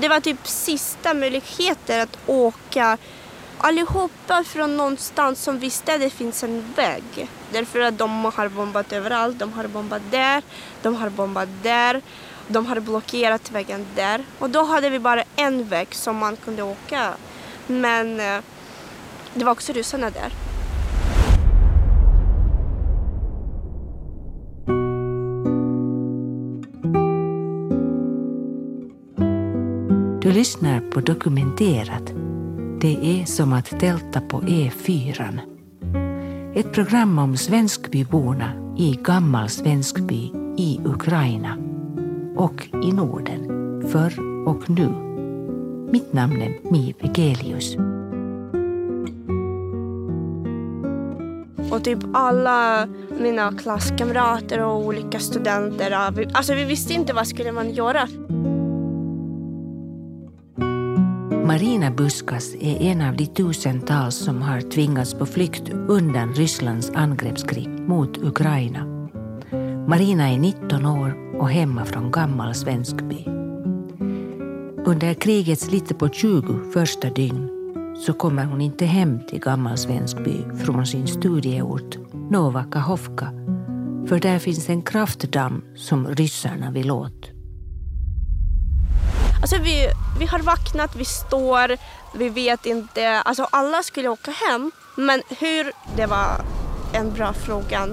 Det var typ sista möjligheten att åka allihopa från någonstans som visste att det finns en väg. Därför att de har bombat överallt. De har bombat där, de har bombat där, de har blockerat vägen där. Och då hade vi bara en väg som man kunde åka. Men eh, det var också ryssarna där. Lyssnar på Dokumenterat. Det är som att tälta på E4. Ett program om Svenskbyborna i gammal Svenskby i Ukraina och i Norden, förr och nu. Mitt namn är Mi Vegelius. Och typ alla mina klasskamrater och olika studenter, alltså vi visste inte vad skulle man göra. Marina Buskas är en av de tusentals som har tvingats på flykt undan Rysslands angreppskrig mot Ukraina. Marina är 19 år och hemma från gammal Svenskby. Under krigets lite på 20 första dygn så kommer hon inte hem till gammal Svenskby från sin studieort Nova Kahovka för där finns en kraftdamm som ryssarna vill åt. Alltså vi, vi har vaknat, vi står, vi vet inte. Alltså alla skulle åka hem. Men hur, det var en bra fråga.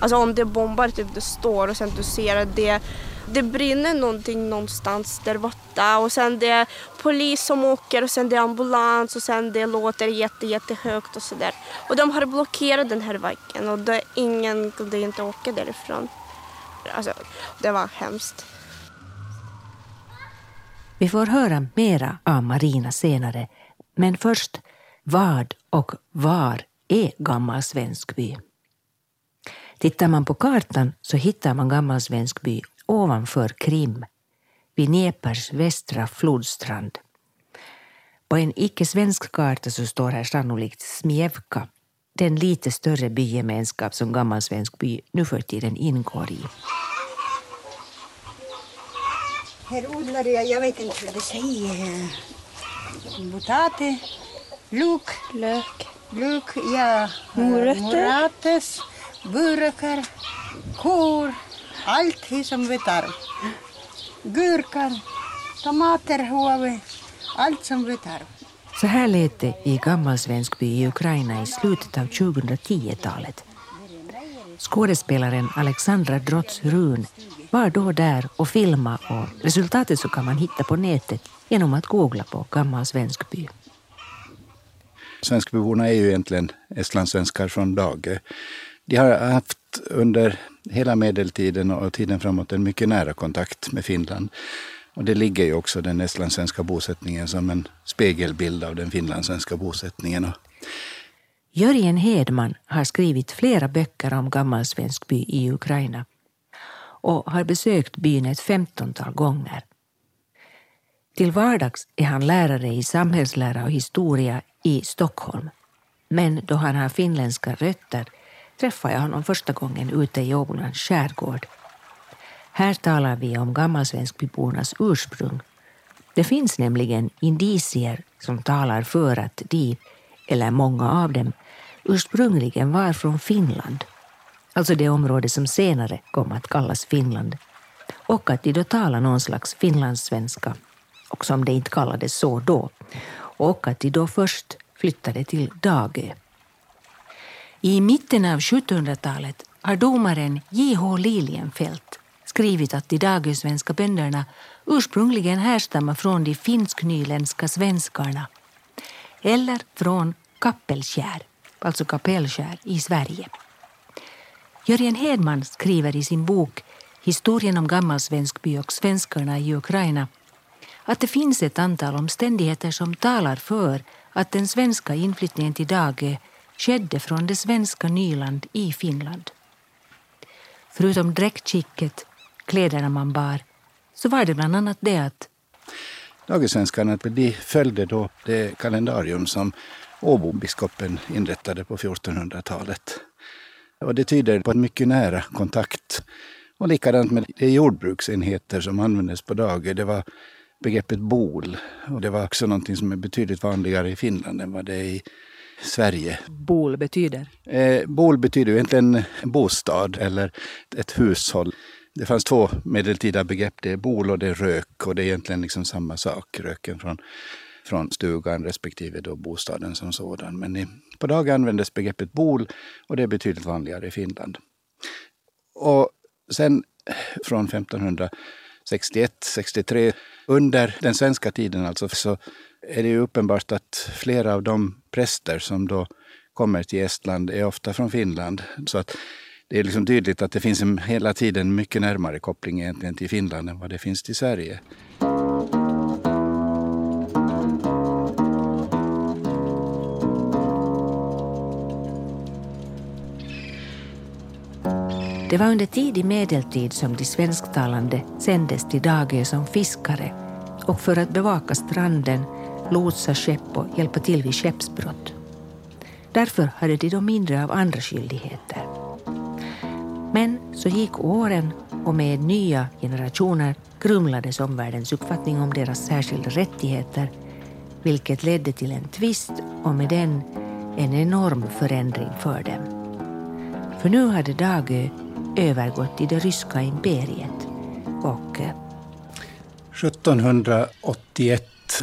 Alltså om det bombar, typ du står och sen du ser att det, det brinner någonting någonstans där borta och sen det är polis som åker och sen det är ambulans och sen det låter jätte, jättehögt och sådär. Och de har blockerat den här vägen och det, ingen kunde inte åka därifrån. Alltså, det var hemskt. Vi får höra mera av Marina senare, men först vad och var är Gammal Svenskby? Tittar man på kartan så hittar man Gammal Svenskby ovanför Krim, vid Dnepers västra flodstrand. På en icke-svensk karta så står här sannolikt Smjevka, den lite större bygemenskap som Gammal Svenskby nu för tiden ingår i. Här odlar jag, jag vet inte vad det säger, potatis, lök, Lök. lök, ja, Morötter. morötter, burkar, kor, allt som vi tar. Gurkor, tomater har vi, allt som vi tar. Så här lät det i Gammal Svenskby i Ukraina i slutet av 2010-talet. Skådespelaren Alexandra Drotz Run var då där och filmade och resultatet så kan man hitta på nätet genom att googla på Gammal Svenskby. Svenskbyborna är ju egentligen estlandssvenskar från dag. De har haft under hela medeltiden och tiden framåt en mycket nära kontakt med Finland. Och det ligger ju också den estlandssvenska bosättningen som en spegelbild av den finlandssvenska bosättningen. Jörgen Hedman har skrivit flera böcker om Gammal Svenskby i Ukraina och har besökt byn ett femtontal gånger. Till vardags är han lärare i samhällslära och historia i Stockholm. Men då han har finländska rötter träffade jag honom första gången ute i Åbolands skärgård. Här talar vi om gammalsvenskbybornas ursprung. Det finns nämligen indicier som talar för att de, eller många av dem, ursprungligen var från Finland alltså det område som senare kom att kallas Finland, och att de då talade någon slags finlandssvenska, och som det inte kallades så då, och att de då först flyttade till Dagö. I mitten av 1700-talet har domaren J.H. Lilienfelt skrivit att de dagösvenska bönderna ursprungligen härstammar från de finsk-nyländska svenskarna eller från Kappelskär, alltså Kapellskär i Sverige. Jörgen Hedman skriver i sin bok Historien om gammalsvenskby och svenskarna i Ukraina att det finns ett antal omständigheter som talar för att den svenska inflyttningen till Dage skedde från det svenska Nyland i Finland. Förutom dräktskicket, kläderna man bar, så var det bland annat det att Dagesvenskarna de följde då det kalendarium som Åbobiskopen inrättade på 1400-talet. Och det tyder på en mycket nära kontakt. Och likadant med de jordbruksenheter som användes på Dagö. Det var begreppet bol. Och det var också någonting som är betydligt vanligare i Finland än vad det är i Sverige. Bol betyder? Eh, bol betyder egentligen en bostad eller ett hushåll. Det fanns två medeltida begrepp, det är bol och det är rök och det är egentligen liksom samma sak, röken från, från stugan respektive då bostaden som sådan. Men i, på dagen användes begreppet bol och det är betydligt vanligare i Finland. Och sen från 1561, 63, under den svenska tiden alltså, så är det ju uppenbart att flera av de präster som då kommer till Estland är ofta från Finland. Så att det är liksom tydligt att det finns en, hela tiden mycket närmare koppling egentligen till Finland än vad det finns till Sverige. Det var under tidig medeltid som de svensktalande sändes till Dagö som fiskare och för att bevaka stranden, lotsa skepp och hjälpa till vid skeppsbrott. Därför hade de då mindre av andra skyldigheter. Men så gick åren och med nya generationer grumlades omvärldens uppfattning om deras särskilda rättigheter vilket ledde till en tvist och med den en enorm förändring för dem. För nu hade Dagö övergått i det ryska imperiet och eh, 1781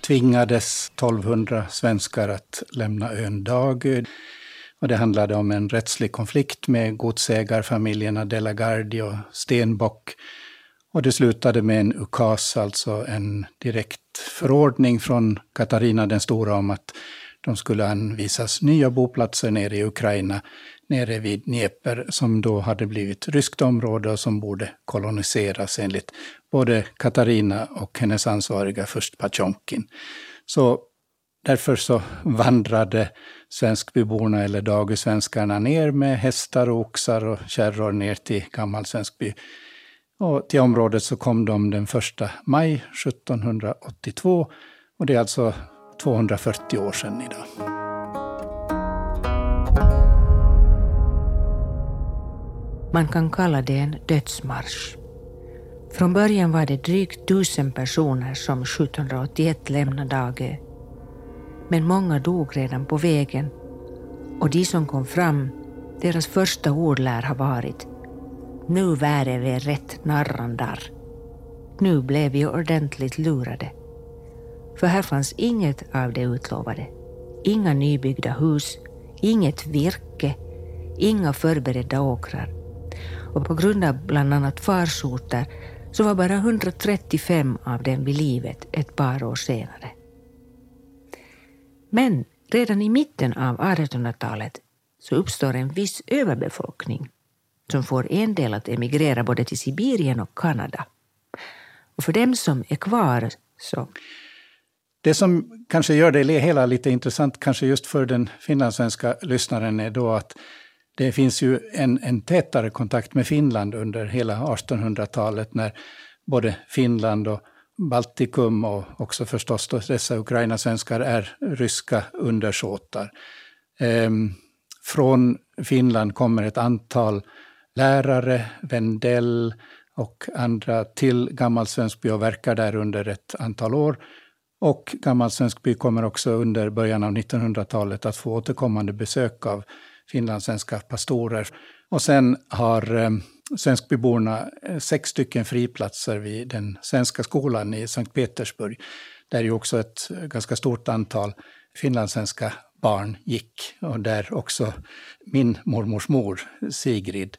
tvingades 1200 svenskar att lämna ön Dagö. Och det handlade om en rättslig konflikt med godsägarfamiljerna De la Gardie och Stenbock. Och det slutade med en ukas, alltså en direkt förordning från Katarina den stora om att de skulle anvisas nya boplatser nere i Ukraina, nere vid Dnepr, som då hade blivit ryskt område och som borde koloniseras enligt både Katarina och hennes ansvariga först Patjonkin. Så därför så vandrade svenskbyborna eller dagesvenskarna ner med hästar och oxar och kärror ner till Gammal Svenskby. Och till området så kom de den 1 maj 1782 och det är alltså 240 år sedan idag. Man kan kalla det en dödsmarsch. Från början var det drygt tusen personer som 1781 lämnade Dagö. Men många dog redan på vägen och de som kom fram, deras första ord lär ha varit Nu väre vi rätt narrandar. Nu blev vi ordentligt lurade. För här fanns inget av det utlovade. Inga nybyggda hus, inget virke, inga förberedda åkrar. Och på grund av bland annat farsoter så var bara 135 av dem vid livet ett par år senare. Men redan i mitten av 1800-talet så uppstår en viss överbefolkning som får en del att emigrera både till Sibirien och Kanada. Och för dem som är kvar så det som kanske gör det hela lite intressant, kanske just för den finlandssvenska lyssnaren, är då att det finns ju en, en tätare kontakt med Finland under hela 1800-talet när både Finland och Baltikum och också förstås dessa Ukraina-svenskar är ryska undersåtar. Ehm, från Finland kommer ett antal lärare, Wendell och andra till Gammalsvenskby och verkar där under ett antal år. Och Gammal Svenskby kommer också under början av 1900-talet att få återkommande besök av finlandssvenska pastorer. Och sen har eh, svenskbyborna eh, sex stycken friplatser vid den svenska skolan i Sankt Petersburg. Där ju också ett ganska stort antal finlandssvenska barn gick. Och där också min mormors mor, Sigrid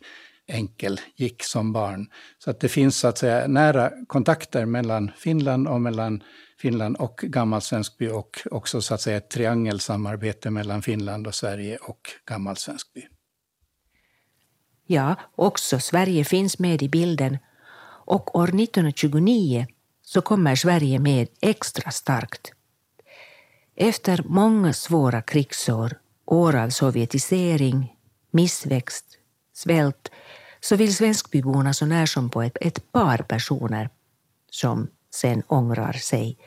Enkel, gick som barn. Så att det finns så att säga nära kontakter mellan Finland och mellan Finland och Gammal Svenskby och också så att säga ett triangelsamarbete mellan Finland och Sverige och Gammal Svenskby. Ja, också Sverige finns med i bilden och år 1929 så kommer Sverige med extra starkt. Efter många svåra krigsår, år av sovjetisering, missväxt, svält, så vill svenskbyborna så när som på ett, ett par personer som sen ångrar sig,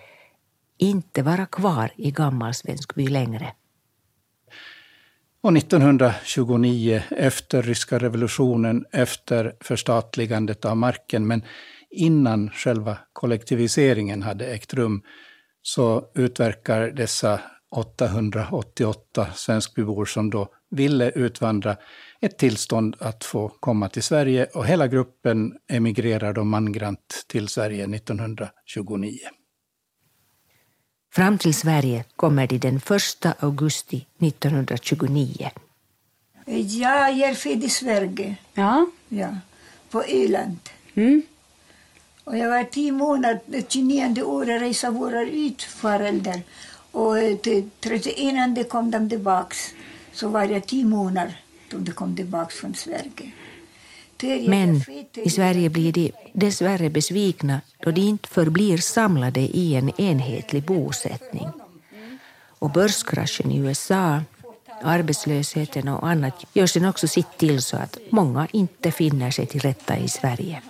inte vara kvar i Gammal Svenskby längre. Och 1929, efter ryska revolutionen, efter förstatligandet av marken, men innan själva kollektiviseringen hade ägt rum, så utverkar dessa 888 svenskbybor som då ville utvandra ett tillstånd att få komma till Sverige och hela gruppen emigrerar då mangrant till Sverige 1929. Fram till Sverige kommer de den 1 augusti 1929. Jag är född i Sverige, Ja. ja, på Öland. Mm. Och jag var tio månader, det 29 året reste våra utföräldrar. Och eh, till 31 kom de tillbaks. Så var jag tio månader då de kom tillbaks från Sverige. Men i Sverige blir de dessvärre besvikna då de inte förblir samlade i en enhetlig bosättning. Och börskraschen i USA, arbetslösheten och annat gör sen också sitt till så att många inte finner sig till rätta i Sverige.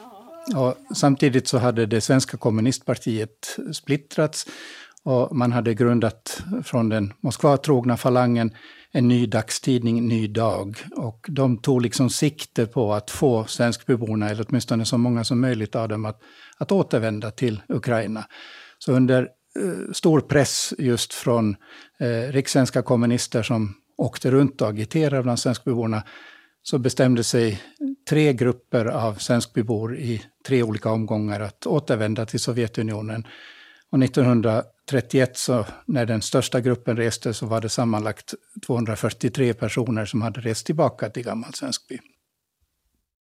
Och samtidigt så hade det svenska kommunistpartiet splittrats och man hade grundat från den Moskva-trogna falangen en ny dagstidning, Ny Dag. Och de tog liksom sikte på att få svenskbyborna eller åtminstone så många som möjligt av dem, att, att återvända till Ukraina. Så under eh, stor press just från eh, rikssvenska kommunister som åkte runt och agiterade bland svenskbyborna så bestämde sig tre grupper av svenskbybor i tre olika omgångar att återvända till Sovjetunionen. Och 1931, så, när den största gruppen reste, så var det sammanlagt 243 personer som hade rest tillbaka till gammal Svenskby.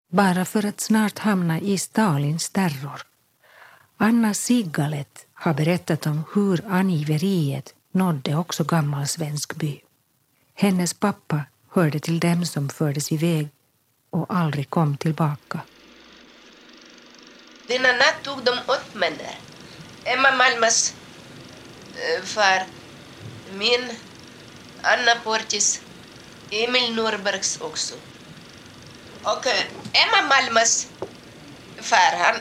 Bara för att snart hamna i Stalins terror. Anna Sigalet har berättat om hur angiveriet nådde också gammal Svenskby. Hennes pappa hörde till dem som fördes iväg och aldrig kom tillbaka. Denna natt tog de åt männen. Emma Malmas eh, far, min, Anna Portis, Emil Norbergs också. Och Emma Malmas far, han,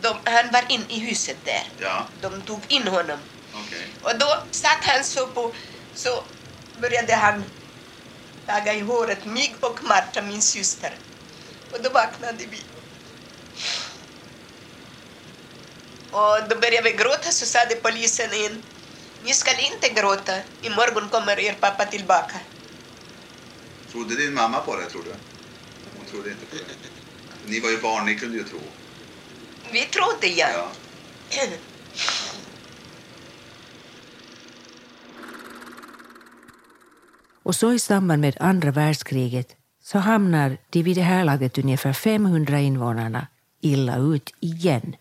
de, han var in i huset där. Ja, De tog in honom. okej. Och då satt han så på, så började han taga i håret mig och Marta, min syster. Och då vaknade vi. Och då började vi gråta så sade polisen in, ni ska inte gråta, imorgon kommer er pappa tillbaka. Trodde din mamma på det, tror du? Hon trodde inte på det. Ni var ju barn, ni kunde ju tro. Vi trodde ja. Ja. Och så i samband med andra världskriget så hamnar de vid det här laget ungefär 500 invånarna illa ut igen.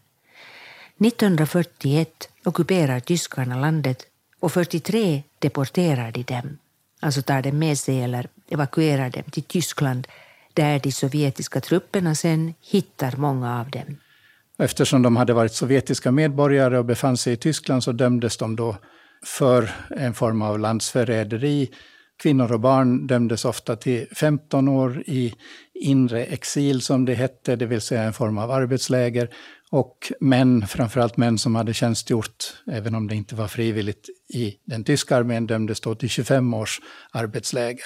1941 ockuperar tyskarna landet och 43 deporterar de dem, alltså tar dem med sig eller evakuerar dem till Tyskland där de sovjetiska trupperna sen hittar många av dem. Eftersom de hade varit sovjetiska medborgare och befann sig i Tyskland så dömdes de då för en form av landsförräderi. Kvinnor och barn dömdes ofta till 15 år i inre exil som det hette, det vill säga en form av arbetsläger. Och män, framförallt män som hade tjänstgjort, även om det inte var frivilligt, i den tyska armén dömdes då till 25 års arbetsläger.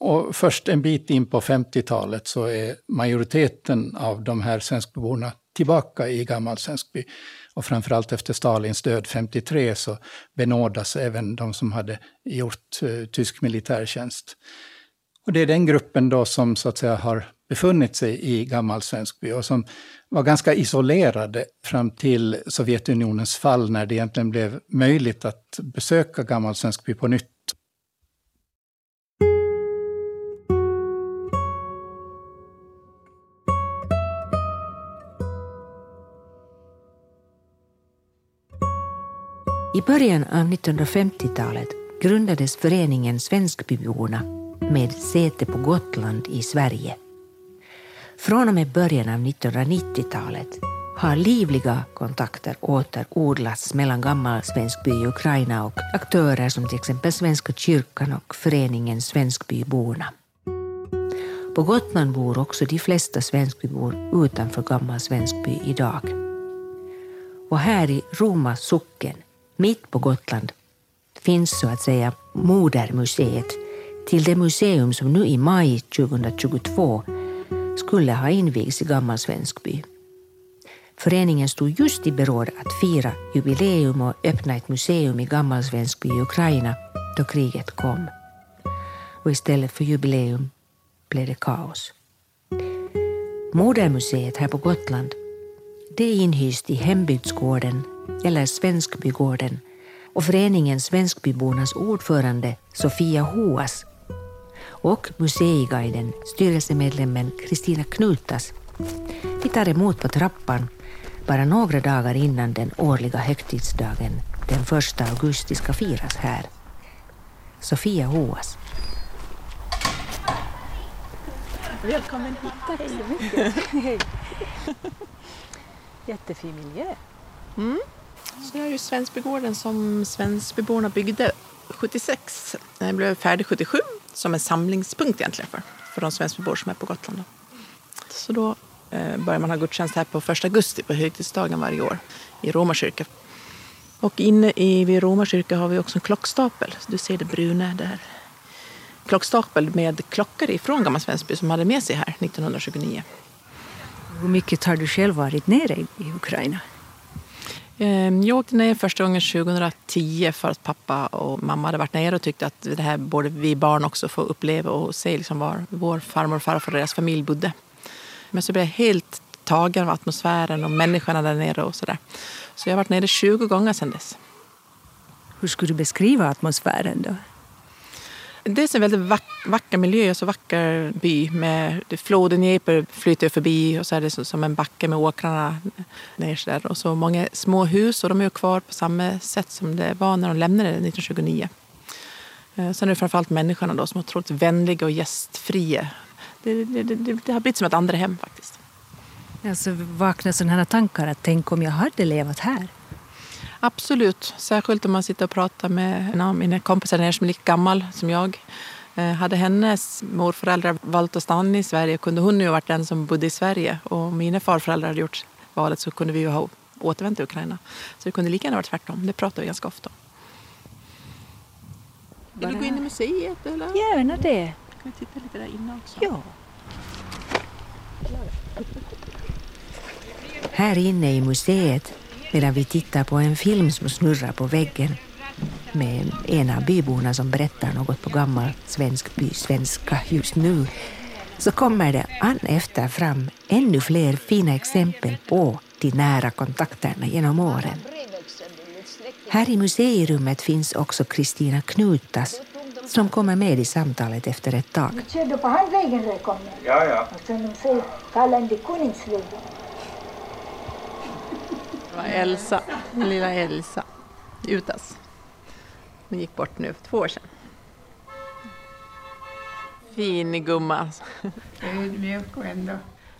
Och först en bit in på 50-talet så är majoriteten av de här svenskborna tillbaka i gammal Svenskby. Och framförallt efter Stalins död 53 så benådas även de som hade gjort eh, tysk militärtjänst. Och det är den gruppen då som så att säga har befunnit sig i gammal Svenskby och som var ganska isolerade fram till Sovjetunionens fall när det egentligen blev möjligt att besöka gammal Svenskby på nytt. I början av 1950-talet grundades föreningen Svenskbyborna med säte på Gotland i Sverige. Från och med början av 1990-talet har livliga kontakter återodlats mellan gammal Svenskby i Ukraina och aktörer som till exempel Svenska kyrkan och föreningen Svenskbyborna. På Gotland bor också de flesta svenskbybor utanför gammal Svenskby idag. Och här i Roma socken, mitt på Gotland, finns så att säga modermuseet till det museum som nu i maj 2022 skulle ha invigts i Gammal Svenskby. Föreningen stod just i beråd att fira jubileum och öppna ett museum i Gammal Svenskby i Ukraina då kriget kom. Och istället för jubileum blev det kaos. Modermuseet här på Gotland det är inhyst i Hembygdsgården eller Svenskbygården och föreningen Svenskbybornas ordförande Sofia Hoas och museiguiden, styrelsemedlemmen Kristina Knutas. Vi tar emot på trappan bara några dagar innan den årliga högtidsdagen den 1 augusti ska firas här. Sofia Hoas. Välkommen hit. Tack så mycket. Hej. Jättefin miljö. Mm. Så det är ju Svensbygården som Svensbyborna byggde 76. Den blev färdig 77 som en samlingspunkt egentligen för, för de svenskbor som är på Gotland. Så då eh, börjar man ha gudstjänst här på 1 augusti på högtidsdagen varje år i Roma kyrka. Och inne i vid Roma kyrka har vi också en klockstapel. Du ser det bruna där. Klockstapel med klockor ifrån Gamla Svensby som hade med sig här 1929. Hur mycket har du själv varit nere i Ukraina? Ehm, jag åkte ner första gången 2010 för att pappa och mamma hade varit nere och tyckte att det här borde vi barn också få uppleva och se liksom var vår farmor och farfar och deras familj bodde. Men så blev jag helt tagen av atmosfären och människorna där nere och sådär. Så jag har varit nere 20 gånger sedan dess. Hur skulle du beskriva atmosfären då? Det är en väldigt vack, vacker miljö, alltså vacker by. Med floden Dnepr flyter förbi och så är det som en backe med åkrarna ner där. Och så många små hus och de är kvar på samma sätt som det var när de lämnade 1929. Eh, sen är det framförallt människorna då som är otroligt vänliga och gästfria. Det, det, det, det har blivit som ett andra hem faktiskt. Alltså vaknar sådana här tankar att tänk om jag hade levat här? Absolut, särskilt om man sitter och pratar med en av mina kompisar som är lika gammal som jag. Eh, hade hennes morföräldrar valt att stanna i Sverige kunde hon ju ha varit den som bodde i Sverige. Och om mina farföräldrar hade gjort valet så kunde vi ju ha återvänt till Ukraina. Så det kunde lika gärna varit tvärtom. Det pratar vi ganska ofta om. Vill du gå in i museet? Eller? Gärna det. Kan vi titta lite där inne också? Ja. Här inne i museet medan vi tittar på en film som snurrar på väggen med en av byborna som berättar något på gammal svensk bysvenska just nu så kommer det an efter fram ännu fler fina exempel på de nära kontakterna genom åren. Här i museirummet finns också Kristina Knutas som kommer med i samtalet efter ett tag. Kör du på handvägen där kommer? Ja, ja. Och sen de säger, kalla Koningsvägen. Det var Elsa, lilla Elsa Utas. Hon gick bort nu för två år sedan. Fin gumma. ödmjuk och ändå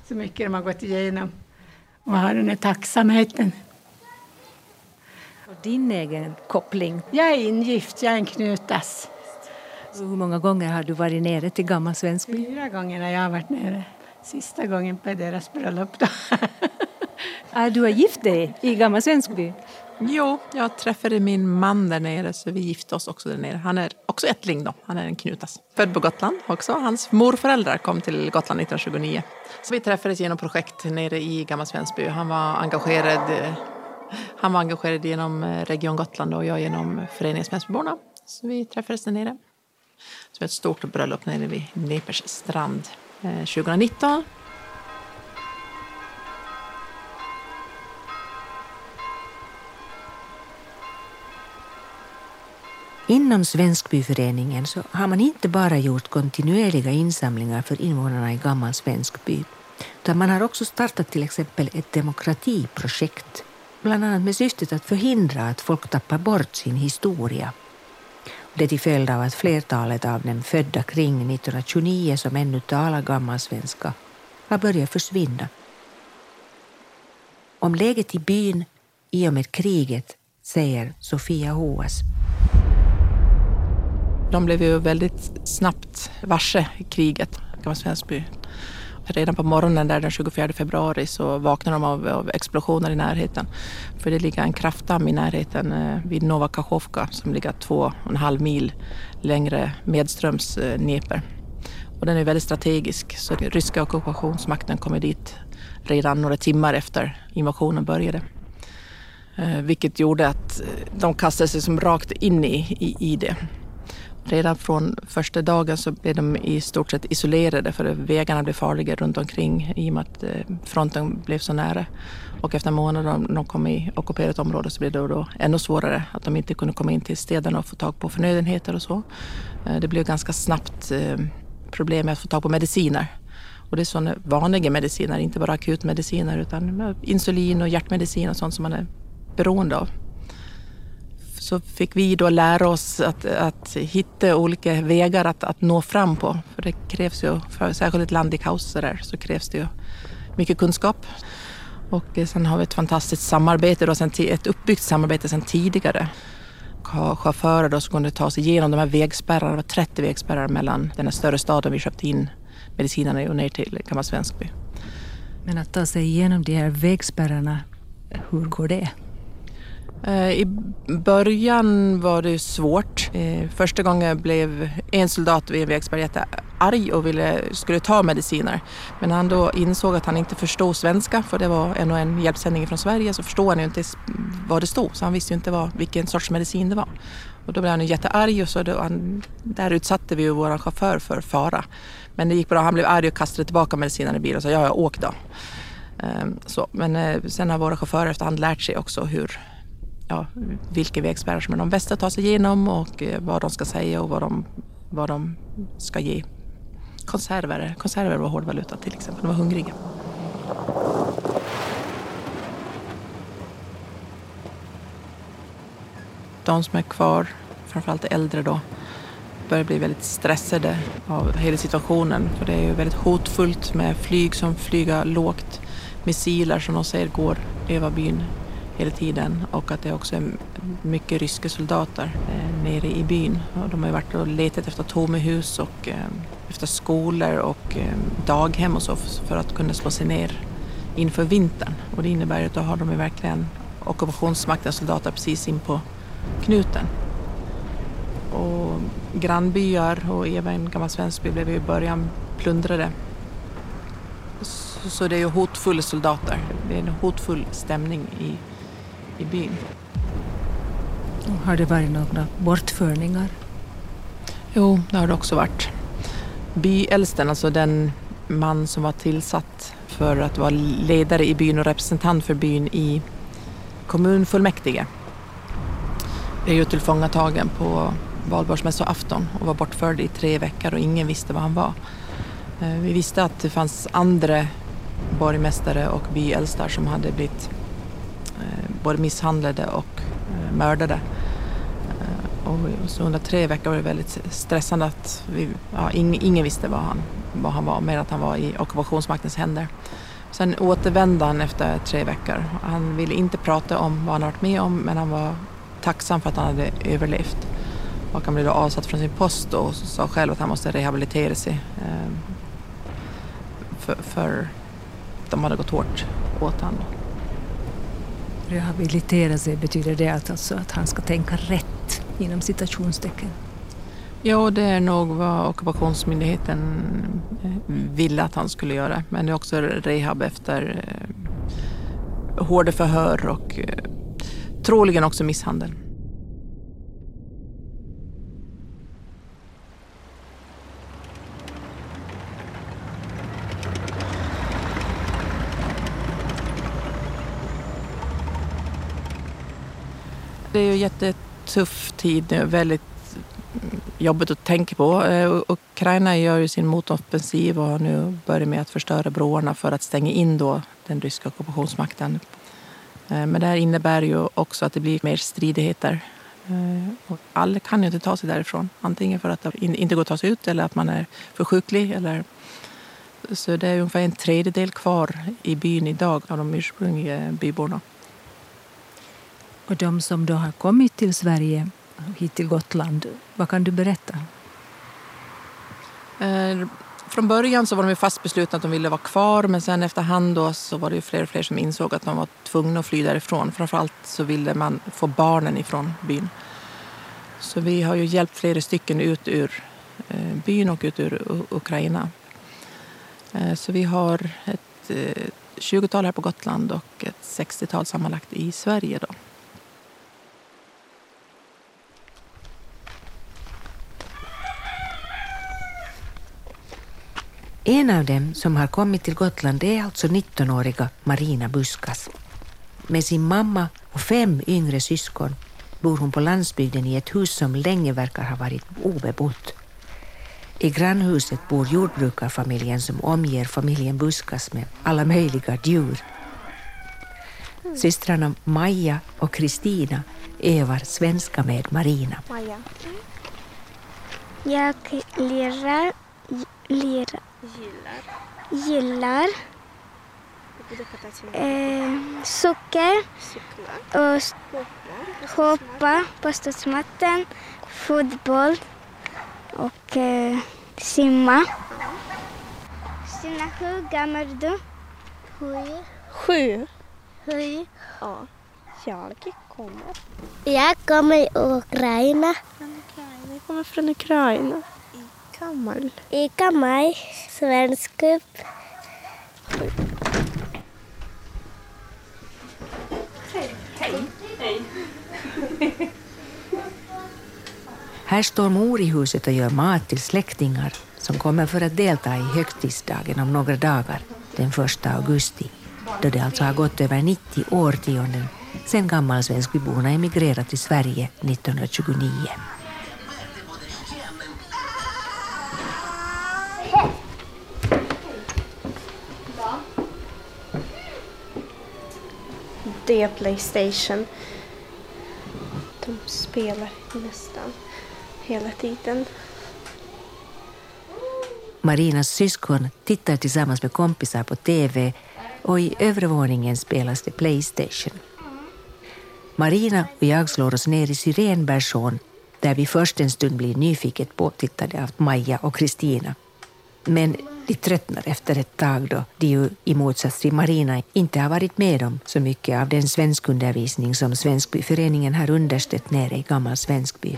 så mycket de har gått igenom. Och har den här tacksamheten. Och din egen koppling? Jag är ingift, jag är en Knutas. Hur många gånger har du varit nere till Gammal Svensby? Fyra gånger har jag varit nere. Sista gången på deras bröllop. Då. Ah, du har gift dig i Gamla Svenskby? Jo, jag träffade min man där nere så vi gifte oss också där nere. Han är också ättling då, han är en Knutas. Född på Gotland också. Hans morföräldrar kom till Gotland 1929. Så vi träffades genom projekt nere i Gamla Svensby. Han var engagerad, eh, han var engagerad genom eh, Region Gotland och jag genom Föreningen Svensbyborna. Så vi träffades där nere. Så vi hade ett stort bröllop nere vid Nepers strand eh, 2019. Inom Svenskbyföreningen så har man inte bara gjort kontinuerliga insamlingar för invånarna i Gammal Svenskby, utan man har också startat till exempel ett demokratiprojekt, bland annat med syftet att förhindra att folk tappar bort sin historia. Det till följd av att flertalet av dem födda kring 1929 som ännu talar gammalsvenska har börjat försvinna. Om läget i byn i och med kriget säger Sofia Hoas. De blev ju väldigt snabbt varse kriget, Gammal Svensby. Redan på morgonen där den 24 februari så vaknade de av, av explosioner i närheten. För det ligger en kraftdamm i närheten eh, vid Nova Kachovka som ligger två och en halv mil längre medströms eh, Dnepr. Och den är väldigt strategisk så den ryska ockupationsmakten kommer dit redan några timmar efter invasionen började. Eh, vilket gjorde att eh, de kastade sig som rakt in i, i, i det. Redan från första dagen så blev de i stort sett isolerade för vägarna blev farliga runt omkring i och med att eh, fronten blev så nära. Och efter månader när de kom i ockuperat område så blev det då ännu svårare att de inte kunde komma in till städerna och få tag på förnödenheter och så. Eh, det blev ganska snabbt eh, problem med att få tag på mediciner. Och det är sådana vanliga mediciner, inte bara akutmediciner utan insulin och hjärtmedicin och sånt som man är beroende av. Så fick vi då lära oss att, att hitta olika vägar att, att nå fram på. För det krävs ju, för särskilt ett land i kaos så, där, så krävs det ju mycket kunskap. Och sen har vi ett fantastiskt samarbete, då, ett uppbyggt samarbete sedan tidigare. Chaufförer då som kunde ta sig igenom de här vägspärrarna, det var 30 vägspärrar mellan den här större staden vi köpte in medicinerna och ner till Gammal Svenskby. Men att ta sig igenom de här vägspärrarna, hur går det? Eh, I början var det svårt. Eh, första gången blev en soldat vid en vägspärr jättearg och ville, skulle ta mediciner. Men när han då insåg att han inte förstod svenska, för det var en och en hjälpsändning från Sverige, så förstod han ju inte vad det stod. Så han visste ju inte vad, vilken sorts medicin det var. Och då blev han jättearg och så då, han, där utsatte vi ju vår chaufför för fara. Men det gick bra. Han blev arg och kastade tillbaka medicinen i bilen och sa ja, jag åk då. Ehm, så, men eh, sen har våra chaufförer efterhand lärt sig också hur, ja, vilka vägspärrar som är de bästa att ta sig igenom och eh, vad de ska säga och vad de, vad de ska ge. Konserver, konserver var hårdvaluta till exempel, de var hungriga. De som är kvar, framförallt äldre då, börjar bli väldigt stressade av hela situationen. För det är ju väldigt hotfullt med flyg som flyger lågt, missiler som de säger går över byn hela tiden och att det också är mycket ryska soldater eh, nere i byn. Och de har ju varit och letat efter tomma hus och eh, efter skolor och eh, daghem och så för att kunna slå sig ner inför vintern. Och det innebär att då har de ju verkligen ockupationsmaktens alltså soldater precis in på knuten. Och grannbyar och även Gammal Svenskby blev i början plundrade. Så det är ju hotfulla soldater. Det är en hotfull stämning i i byn. Har det varit några bortförningar? Jo, det har det också varit. Byäldsten, alltså den man som var tillsatt för att vara ledare i byn och representant för byn i kommunfullmäktige är ju tillfångatagen på valborgsmässoafton och var bortförd i tre veckor och ingen visste var han var. Eh, vi visste att det fanns andra borgmästare och byäldstar som hade blivit både misshandlade och eh, mördade. Eh, och så under tre veckor var det väldigt stressande att vi, ja, ingen, ingen visste var han, var han var, mer att han var i ockupationsmaktens händer. Sen återvände han efter tre veckor. Han ville inte prata om vad han varit med om men han var tacksam för att han hade överlevt. Och han blev då avsatt från sin post och sa själv att han måste rehabilitera sig. Eh, för, för de hade gått hårt åt honom. Rehabilitera sig, betyder det alltså att han ska tänka rätt inom citationstecken? Ja, det är nog vad ockupationsmyndigheten eh, ville att han skulle göra. Men det är också rehab efter eh, hårda förhör och eh, troligen också misshandel. Är ju jättetuff tid nu, väldigt jobbigt att tänka på. Eh, Ukraina gör ju sin motoffensiv och har nu börjat med att förstöra broarna för att stänga in då den ryska ockupationsmakten. Eh, men det här innebär ju också att det blir mer stridigheter. Eh, och alla kan ju inte ta sig därifrån. Antingen för att det inte går att ta sig ut eller att man är för sjuklig. Eller... Så det är ungefär en tredjedel kvar i byn idag av de ursprungliga byborna. Och de som då har kommit till Sverige, hit till Gotland, vad kan du berätta? Eh, från början så var de fast beslutna att de ville vara kvar men sen efterhand då så var det fler och fler som insåg att de var tvungna att fly därifrån. Framförallt så ville man få barnen ifrån byn. Så vi har ju hjälpt flera stycken ut ur eh, byn och ut ur Ukraina. Eh, så vi har ett eh, 20-tal här på Gotland och ett 60-tal sammanlagt i Sverige. Då. En av dem som har kommit till Gotland är alltså 19-åriga Marina Buskas. Med sin mamma och fem yngre syskon bor hon på landsbygden i ett hus som länge verkar ha varit obebott. I grannhuset bor jordbrukarfamiljen som omger familjen Buskas med alla möjliga djur. Systrarna Maja och Kristina övar svenska med Marina. Maja. Jag lirar, lirar, Gillar. gillar eh, socker Cyklar. och hoppa på studsmattan, fotboll och eh, simma. Stina, hur gammal är du? Sju. Sju. Sju. Ja. Jag kommer. Jag kommer Ukraina. Jag kommer från Ukraina. Gammal. I maj, svensk cup. Här står mor i huset och gör mat till släktingar som kommer för att delta i högtidsdagen om några dagar, den 1 augusti, då det alltså har gått över 90 årtionden sedan gammalsvenskbyborna emigrerade till Sverige 1929. Det är Playstation. De spelar nästan hela tiden. Marinas syskon tittar tillsammans med kompisar på TV och i övre våningen spelas det Playstation. Marina och jag slår oss ner i Syrenbergsån där vi först en stund blir nyfiket påtittade av Maja och Kristina. Men de tröttnar efter ett tag då de ju i motsats till Marina inte har varit med om så mycket av den svenskundervisning som Svenskbyföreningen har understött nere i Gammal Svenskby.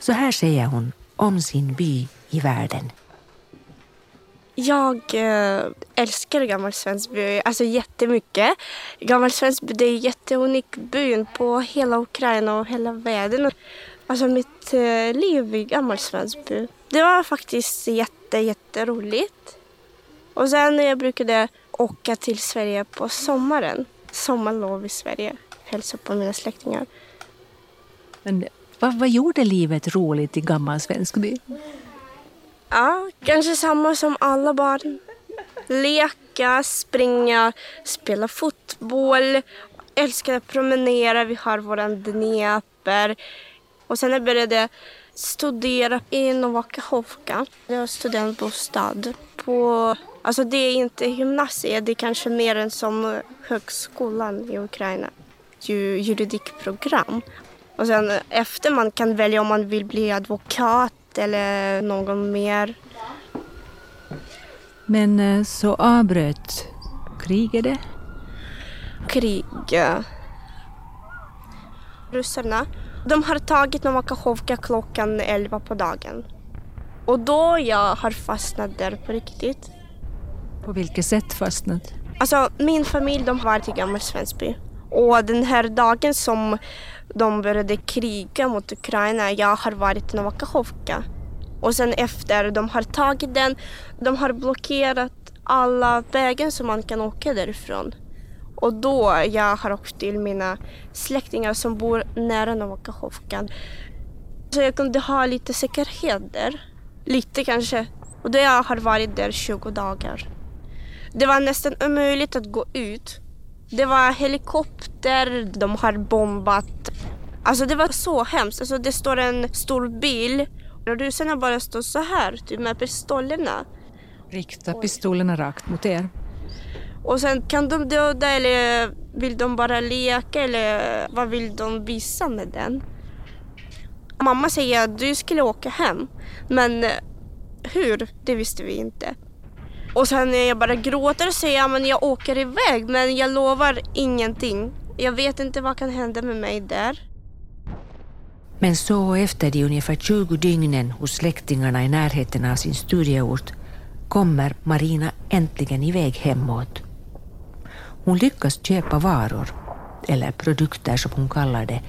Så här säger hon om sin by i världen. Jag eh, älskar Gammal Svensby alltså jättemycket. Gammal Svensby det är en jätteunik by på hela Ukraina och hela världen. Alltså mitt eh, liv i Gammal Svensby. Det var faktiskt jätte, jätteroligt. Och sen jag brukade åka till Sverige på sommaren. Sommarlov i Sverige. Hälsa på mina släktingar. Men vad, vad gjorde livet roligt i gammal Svenskby? Ja, kanske samma som alla barn. Leka, springa, spela fotboll, älskar att promenera. Vi har våran dnepr. Och sen jag började studera i Novakahovka. Det var studentbostad. På, alltså det är inte gymnasiet, det är kanske mer än som högskolan i Ukraina. Ju, juridikprogram. Och sen efter man kan välja om man vill bli advokat eller någon mer. Men eh, så avbröt kriget det. Krig. Ryssarna, de har tagit Novakahovka klockan 11 på dagen. Och då jag har fastnat där på riktigt. På vilket sätt fastnat? Alltså min familj de har varit i Gammal Svensby. Och den här dagen som de började kriga mot Ukraina, jag har varit i Novakahovka. Och sen efter de har tagit den, de har blockerat alla vägar som man kan åka därifrån. Och då jag har åkt till mina släktingar som bor nära Novakachovkan. Så jag kunde ha lite säkerhet där. Lite kanske. Och då jag har varit där 20 dagar. Det var nästan omöjligt att gå ut. Det var helikopter, de har bombat. Alltså det var så hemskt. Alltså det står en stor bil och ryssarna bara står så här, typ med pistolerna. Rikta pistolerna rakt mot er. Och sen kan de döda eller vill de bara leka eller vad vill de visa med den? Mamma säger att du skulle åka hem, men eh, hur? Det visste vi inte. Och sen när jag bara gråter och säger att jag åker iväg men jag lovar ingenting. Jag vet inte vad kan hända med mig där. Men så efter de ungefär 20 dygnen hos släktingarna i närheten av sin studieort kommer Marina äntligen iväg hemåt. Hon lyckas köpa varor, eller produkter som hon kallar det,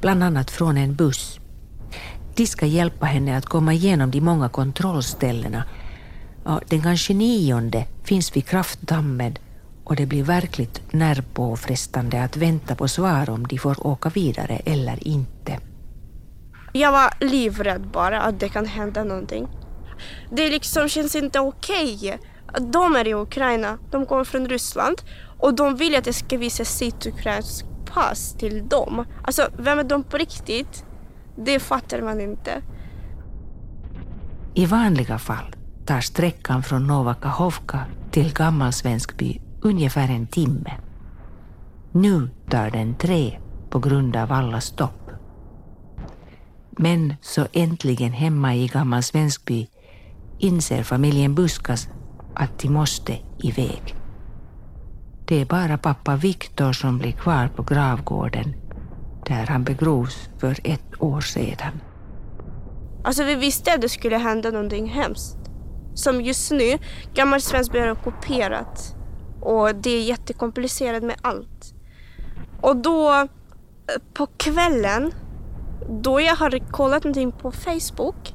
bland annat från en buss. De ska hjälpa henne att komma igenom de många kontrollställena. Ja, den kanske nionde finns vid Kraftdammen och det blir verkligt nervpåfrestande att vänta på svar om de får åka vidare eller inte. Jag var livrädd bara att det kan hända någonting. Det liksom känns inte okej. Okay. De är i Ukraina, de kommer från Ryssland och de vill att jag ska visa sitt ukrainska pass till dem. Alltså, vem är de på riktigt? Det fattar man inte. I vanliga fall tar sträckan från Nova Kahovka till Gammalsvenskby ungefär en timme. Nu tar den tre på grund av alla stopp. Men så äntligen hemma i Gammal Svenskby inser familjen Buskas att de måste iväg. Det är bara pappa Viktor som blir kvar på gravgården där han begrovs för ett år sedan. Alltså vi visste att det skulle hända någonting hemskt. Som just nu, Gammal svensk blir ockuperat och det är jättekomplicerat med allt. Och då eh, på kvällen, då jag har kollat någonting på Facebook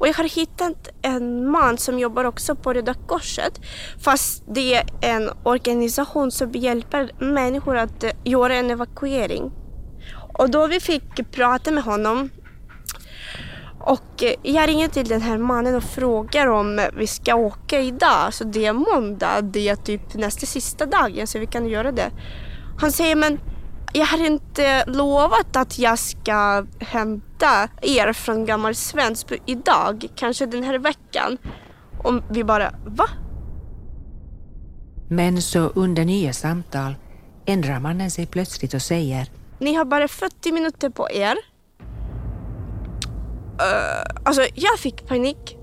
och jag har hittat en man som jobbar också på Röda Korset. Fast det är en organisation som hjälper människor att eh, göra en evakuering. Och då vi fick prata med honom och eh, jag ringer till den här mannen och frågar om vi ska åka idag. Så det är måndag, det är typ nästa sista dagen så vi kan göra det. Han säger men jag har inte lovat att jag ska hämta er från Gammal Svensby idag, kanske den här veckan. Och vi bara, va? Men så under nya samtal ändrar mannen sig plötsligt och säger Ni har bara 40 minuter på er Uh, alltså jag fick panik.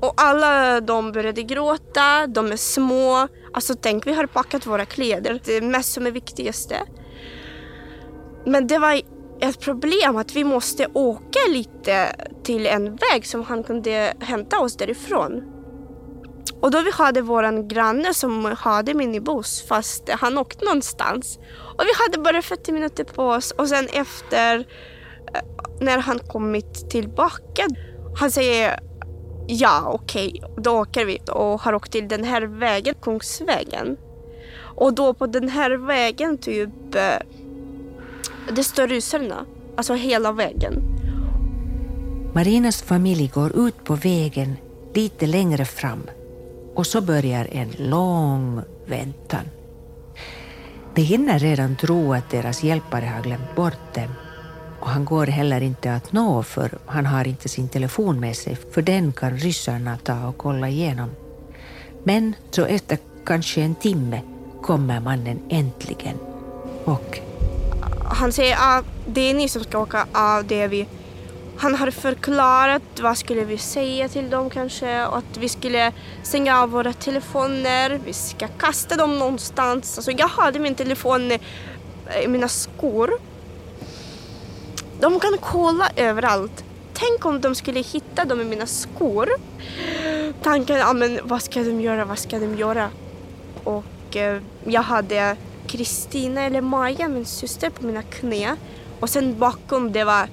Och alla de började gråta, de är små. Alltså tänk, vi har packat våra kläder. Det är mest som är viktigaste. Men det var ett problem att vi måste åka lite till en väg som han kunde hämta oss därifrån. Och då vi hade våran granne som hade minibuss fast han åkte någonstans. Och vi hade bara 40 minuter på oss och sen efter eh, när han kommit tillbaka, han säger ja okej, okay, då åker vi och har åkt till den här vägen, Kungsvägen. Och då på den här vägen typ, eh, det står ryssarna, alltså hela vägen. Marinas familj går ut på vägen lite längre fram och så börjar en lång väntan. De hinner redan tro att deras hjälpare har glömt bort dem och han går heller inte att nå för han har inte sin telefon med sig, för den kan ryssarna ta och kolla igenom. Men så efter kanske en timme kommer mannen äntligen och... Han säger att ah, det är ni som ska åka av ah, det vi... Han har förklarat vad skulle vi säga till dem kanske och att vi skulle stänga av våra telefoner, vi ska kasta dem någonstans. Alltså jag hade min telefon i mina skor de kan kolla överallt. Tänk om de skulle hitta dem i mina skor. Tanken, ja men vad ska de göra, vad ska de göra? Och eh, jag hade Kristina eller Maja, min syster, på mina knä. Och sen bakom det var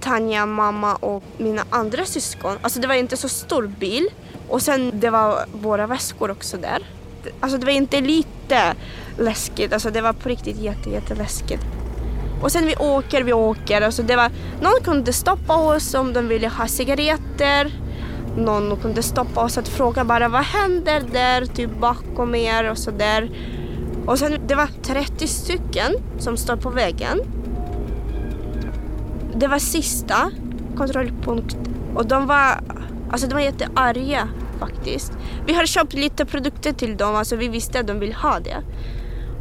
Tanja, mamma och mina andra syskon. Alltså det var inte så stor bil. Och sen det var våra väskor också där. Alltså det var inte lite läskigt, alltså det var på riktigt jätte, jätteläskigt. Och sen vi åker, vi åker. Alltså det var, någon kunde stoppa oss om de ville ha cigaretter. Någon kunde stoppa oss och fråga bara vad händer där, typ bakom er och sådär. Och sen det var 30 stycken som stod på vägen. Det var sista kontrollpunkt och de var, alltså de var jättearga faktiskt. Vi har köpt lite produkter till dem, alltså vi visste att de vill ha det.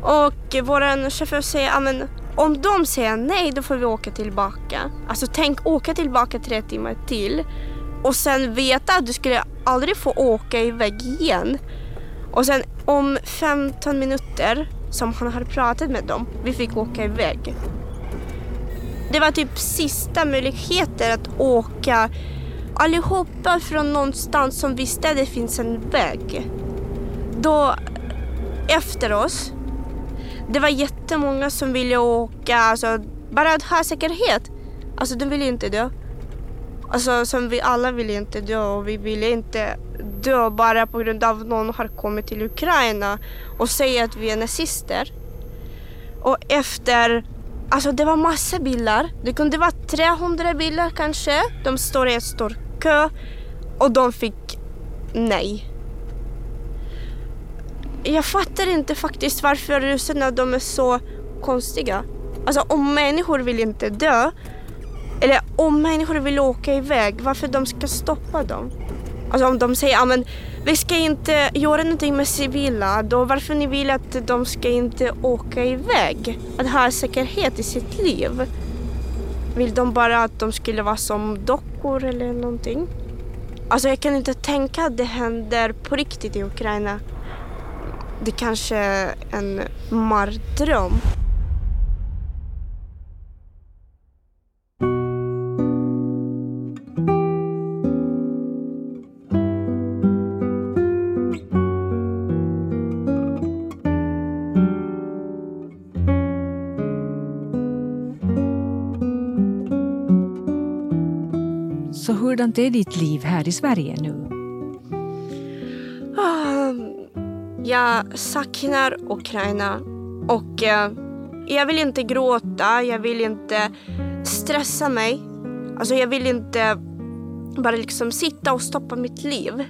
Och vår chaufför säger, om de säger nej, då får vi åka tillbaka. Alltså tänk åka tillbaka tre timmar till och sen veta att du skulle aldrig få åka iväg igen. Och sen om 15 minuter som han hade pratat med dem, vi fick åka iväg. Det var typ sista möjligheten att åka allihopa från någonstans som visste att det finns en väg. Då efter oss, det var jättemånga som ville åka, alltså bara att ha säkerhet. Alltså de ville inte dö. Alltså som vi alla ville inte dö och vi ville inte dö bara på grund av att någon har kommit till Ukraina och säger att vi är nazister. Och efter, alltså det var massa bilar. Det kunde vara 300 bilar kanske. De står i en stor kö och de fick nej. Jag fattar inte faktiskt varför ryssarna de är så konstiga. Alltså om människor vill inte dö, eller om människor vill åka iväg, varför de ska stoppa dem? Alltså om de säger att vi ska inte göra någonting med civila, då varför ni vill att de ska inte åka iväg? Att ha säkerhet i sitt liv. Vill de bara att de skulle vara som dockor eller någonting? Alltså jag kan inte tänka att det händer på riktigt i Ukraina. Det kanske är en mardröm. Så hurdant är ditt liv här i Sverige nu? Ah, jag saknar Ukraina och eh, jag vill inte gråta, jag vill inte stressa mig. Alltså jag vill inte bara liksom sitta och stoppa mitt liv.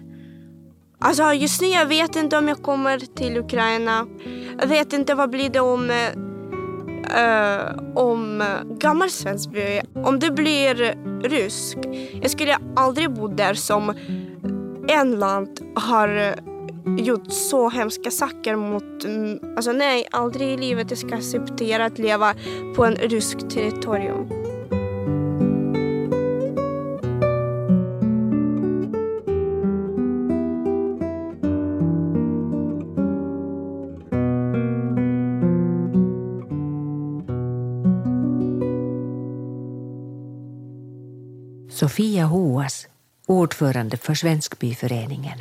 Alltså just nu jag vet inte om jag kommer till Ukraina. Jag vet inte vad blir det om eh, eh, om gammal svensk by. Om det blir rysk. Jag skulle aldrig bo där som en land har eh, gjort så hemska saker mot... Alltså nej, aldrig i livet jag ska acceptera att leva på en rysk territorium. Sofia Hoas, ordförande för Svenskbyföreningen.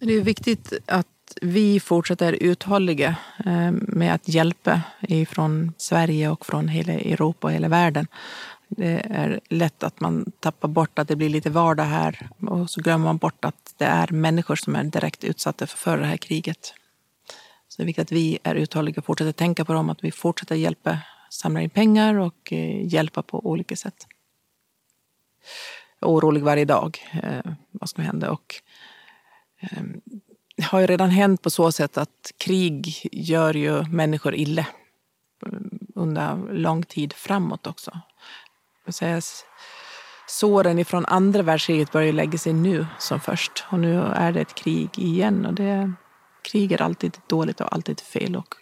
Det är viktigt att vi fortsätter uthålliga eh, med att hjälpa från Sverige och från hela Europa och hela världen. Det är lätt att man tappar bort att det blir lite vardag här och så glömmer man bort att det är människor som är direkt utsatta för det här kriget. Så det är viktigt att vi är uthålliga och fortsätter tänka på dem, att vi fortsätter hjälpa, samla in pengar och eh, hjälpa på olika sätt. Jag är orolig varje dag eh, vad som händer och ehm, det har ju redan hänt på så sätt att krig gör ju människor illa eh, under lång tid framåt också. Såren ifrån andra världskriget börjar lägga sig nu som först. Och nu är det ett krig igen. Och det, krig är alltid dåligt och alltid fel och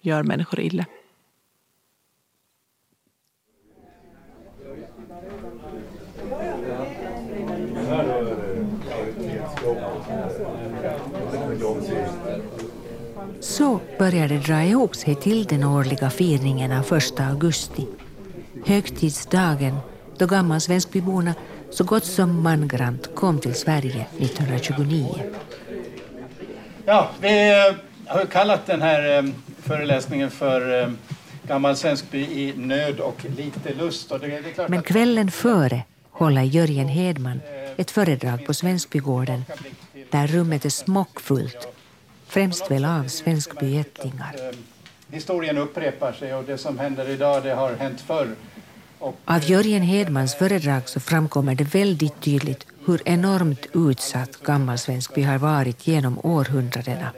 gör människor illa. Så börjar det dra ihop sig till den årliga firingen av 1 augusti. Högtidsdagen då gammal svenskbyborna så gott som mangrant kom till Sverige 1929. Ja, vi eh, har kallat den här eh, föreläsningen för eh, Gammal Svenskby i nöd och lite lust. Och det, det Men kvällen före håller Jörgen Hedman ett föredrag på Svenskbygården där rummet är smockfullt, främst väl av svenskbyättlingar. Historien upprepar sig och det som händer idag det har hänt förr. Av Jörgen Hedmans föredrag så framkommer det väldigt tydligt hur enormt utsatt gammalsvenskby har varit genom århundradena.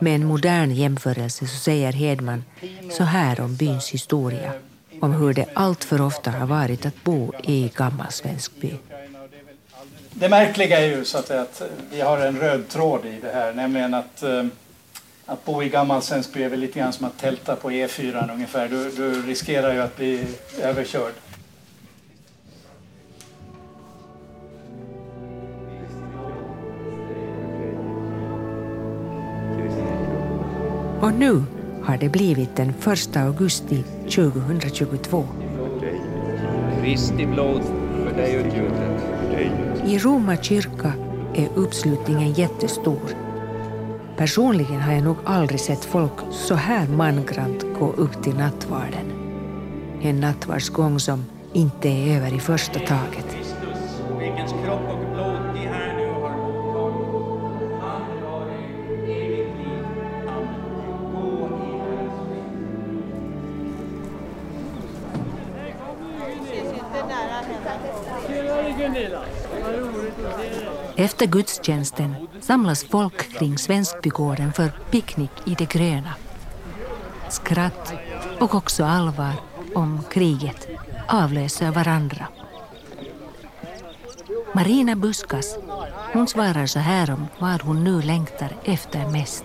Med en modern jämförelse så säger Hedman så här om byns historia, om hur det allt för ofta har varit att bo i gammalsvenskby. Det märkliga är ju så att, att vi har en röd tråd i det här, nämligen att, eh, att bo i gammal Svenskby är väl lite grann som att tälta på E4 ungefär. Du, du riskerar ju att bli överkörd. Och nu har det blivit den 1 augusti 2022. Kristi blod för i Roma kyrka är uppslutningen jättestor. Personligen har jag nog aldrig sett folk så här mangrant gå upp till nattvarden. En nattvardsgång som inte är över i första taget. Efter gudstjänsten samlas folk kring Svenskbygården för picknick i det gröna. Skratt och också allvar om kriget avlöser varandra. Marina Buskas hon svarar så här om vad hon nu längtar efter mest.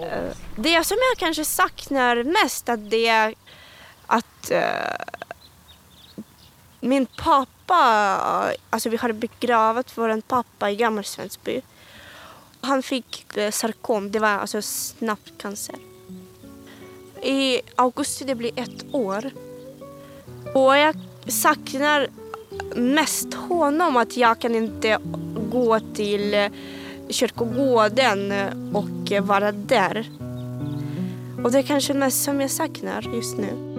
Eh, det som jag kanske saknar mest att det är att uh, min pappa, alltså vi hade begravt vår pappa i Gammal Svensby. Han fick eh, sarkom, det var alltså snabbt cancer. I augusti det blir ett år. Och jag saknar mest honom, att jag kan inte gå till eh, kyrkogården eh, och vara där. Och det är kanske mest som jag saknar just nu.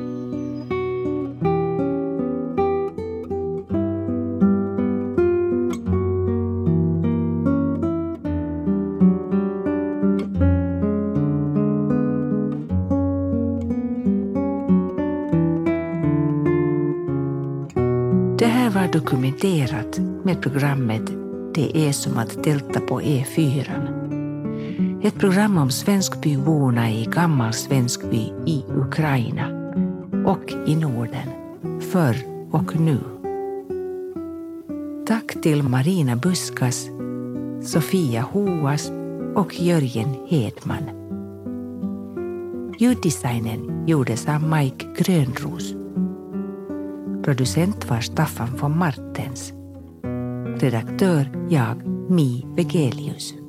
Dokumenterat med programmet Det är som att tälta på E4. Ett program om svenskbyborna i gammal svenskby i Ukraina och i Norden, förr och nu. Tack till Marina Buskas, Sofia Hoas och Jörgen Hedman. Ljuddesignen gjordes av Mike Grönros. Producent var Staffan von Martens. Redaktör jag, Mi Vegelius.